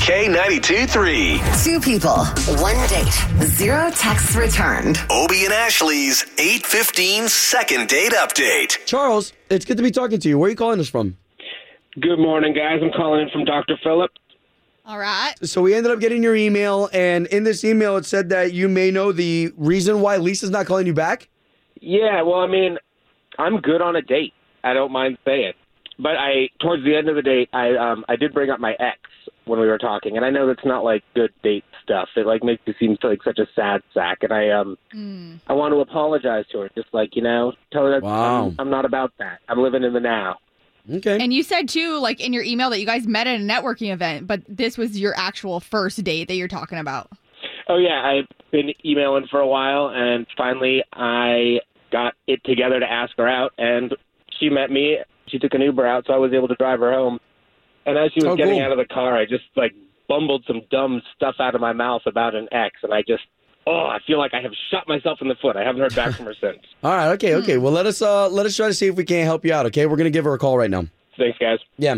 K92 3. Two people, one date, zero texts returned. Obie and Ashley's 815 second date update. Charles, it's good to be talking to you. Where are you calling us from? Good morning, guys. I'm calling in from Dr. Phillips. All right. So we ended up getting your email, and in this email, it said that you may know the reason why Lisa's not calling you back. Yeah, well, I mean, I'm good on a date. I don't mind saying. But I, towards the end of the date, I, um, I did bring up my ex when we were talking, and I know that's not like good date stuff. It like makes me seem like such a sad sack, and I, um, I want to apologize to her. Just like you know, tell her that Wow. I'm, I'm not about that. I'm living in the now. Okay. And you said too, like in your email, that you guys met at a networking event, but this was your actual first date that you're talking about. Oh yeah, I've been emailing for a while, and finally I got it together to ask her out, and she met me. She took an Uber out, so I was able to drive her home. And as she was Oh, getting cool. out of the car, I just like bumbled some dumb stuff out of my mouth about an ex, and I just oh, I feel like I have shot myself in the foot. I haven't heard back from her since. All right. Okay. Okay. Well, let us uh let us try to see if we can't help you out. Okay. We're gonna give her a call right now. Thanks, guys. Yeah.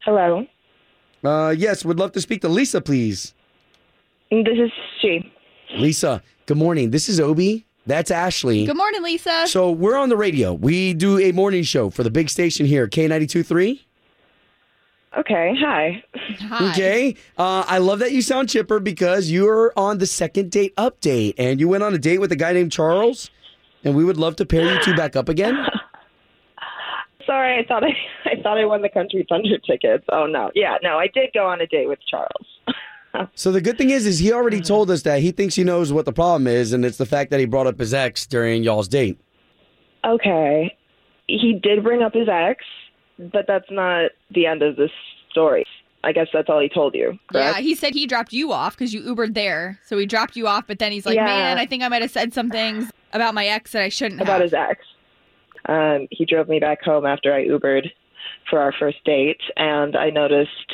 Hello. Uh, yes. Would love to speak to Lisa, please. This is she. Lisa. Good morning. This is Obie. That's Ashley. Good morning, Lisa. So we're on the radio. We do a morning show for the big station here, K 923 Okay. Hi. Hi. Okay. Uh, I love that you sound chipper because you're on the second date update and you went on a date with a guy named Charles. And we would love to pair you two back up again. Sorry, I thought I I thought I won the Country Thunder tickets. Oh no. Yeah, no, I did go on a date with Charles. So the good thing is, is he already told us that he thinks he knows what the problem is, and it's the fact that he brought up his ex during y'all's date. Okay. He did bring up his ex, but that's not the end of the story. I guess that's all he told you. Yeah, he said he dropped you off because you Ubered there. So he dropped you off, but then he's like, Yeah. man, I think I might have said some things about my ex that I shouldn't have about have. his ex. Um, he drove me back home after I Ubered for our first date, and I noticed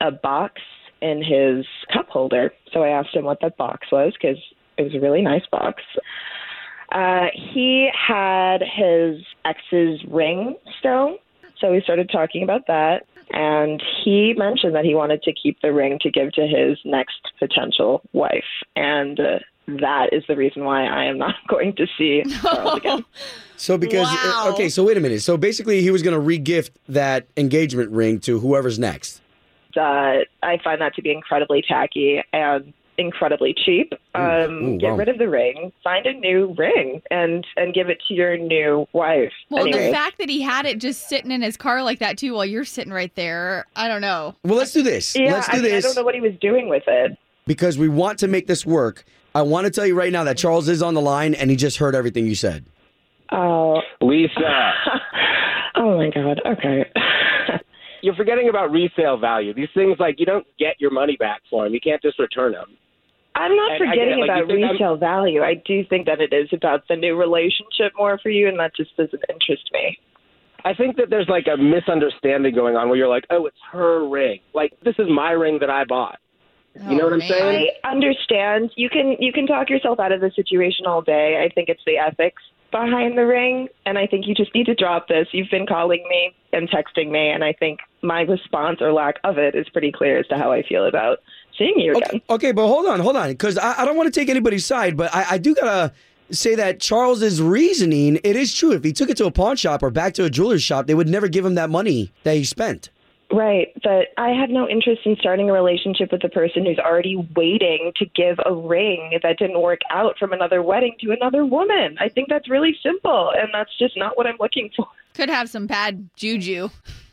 a box in his cup holder. So I asked him what that box was because it was a really nice box. Uh, he had his ex's ring still, so we started talking about that. And he mentioned that he wanted to keep the ring to give to his next potential wife. And uh, that is the reason why I am not going to see Charles again. So because Wow. okay, so wait a minute. So basically, he was going to regift that engagement ring to whoever's next. Uh, I find that to be incredibly tacky and incredibly cheap. Um, ooh, get wow. rid of the ring, find a new ring, and and give it to your new wife. Well, anyway, the fact that he had it just sitting in his car like that too, while you're sitting right there, I don't know. Well, let's do this. yeah, let's do I, mean, I don't know what he was doing with it. because we want to make this work. I want to tell you right now that Charles is on the line and he just heard everything you said. Oh, Lisa, oh my God. Okay. You're forgetting about resale value. These things like you don't get your money back for them. You can't just return them. I'm not And forgetting like, about think I'm- resale value. I do think that it is about the new relationship more for you, and that just doesn't interest me. I think that there's like a misunderstanding going on where you're like, oh, it's her ring. Like this is my ring that I bought. You know Oh, what I'm man. saying? I understand. You can you can talk yourself out of the situation all day. I think it's the ethics behind the ring, and I think you just need to drop this. You've been calling me and texting me, and I think my response or lack of it is pretty clear as to how I feel about seeing you again. Okay, okay, but hold on, hold on, because I, I don't want to take anybody's side, but I, I do gotta say that Charles's reasoning it is true. If he took it to a pawn shop or back to a jeweler's shop, they would never give him that money that he spent. Right, but I have no interest in starting a relationship with a person who's already waiting to give a ring that didn't work out from another wedding to another woman. I think that's really simple, and that's just not what I'm looking for. Could have some bad juju.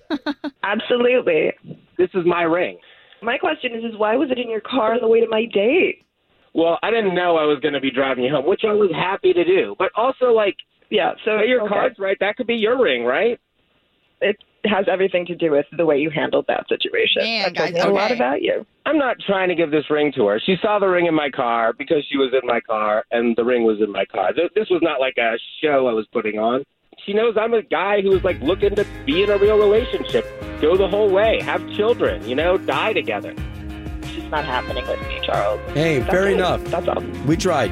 Absolutely. This is my ring. My question is, is why was it in your car on the way to my date? Well, I didn't know I was going to be driving you home, which I was happy to do. But also, like, Yeah, so your okay. cards right. That could be your ring, right? It has everything to do with the way you handled that situation. Man, that guys, me a lot about you. I'm not trying to give this ring to her. She saw the ring in my car because she was in my car, and the ring was in my car. This was not like a show I was putting on. She knows I'm a guy who is like looking to be in a real relationship, go the whole way, have children, you know, die together. It's just not happening with me, Charles. Hey, That's fair it. enough. That's all. We tried.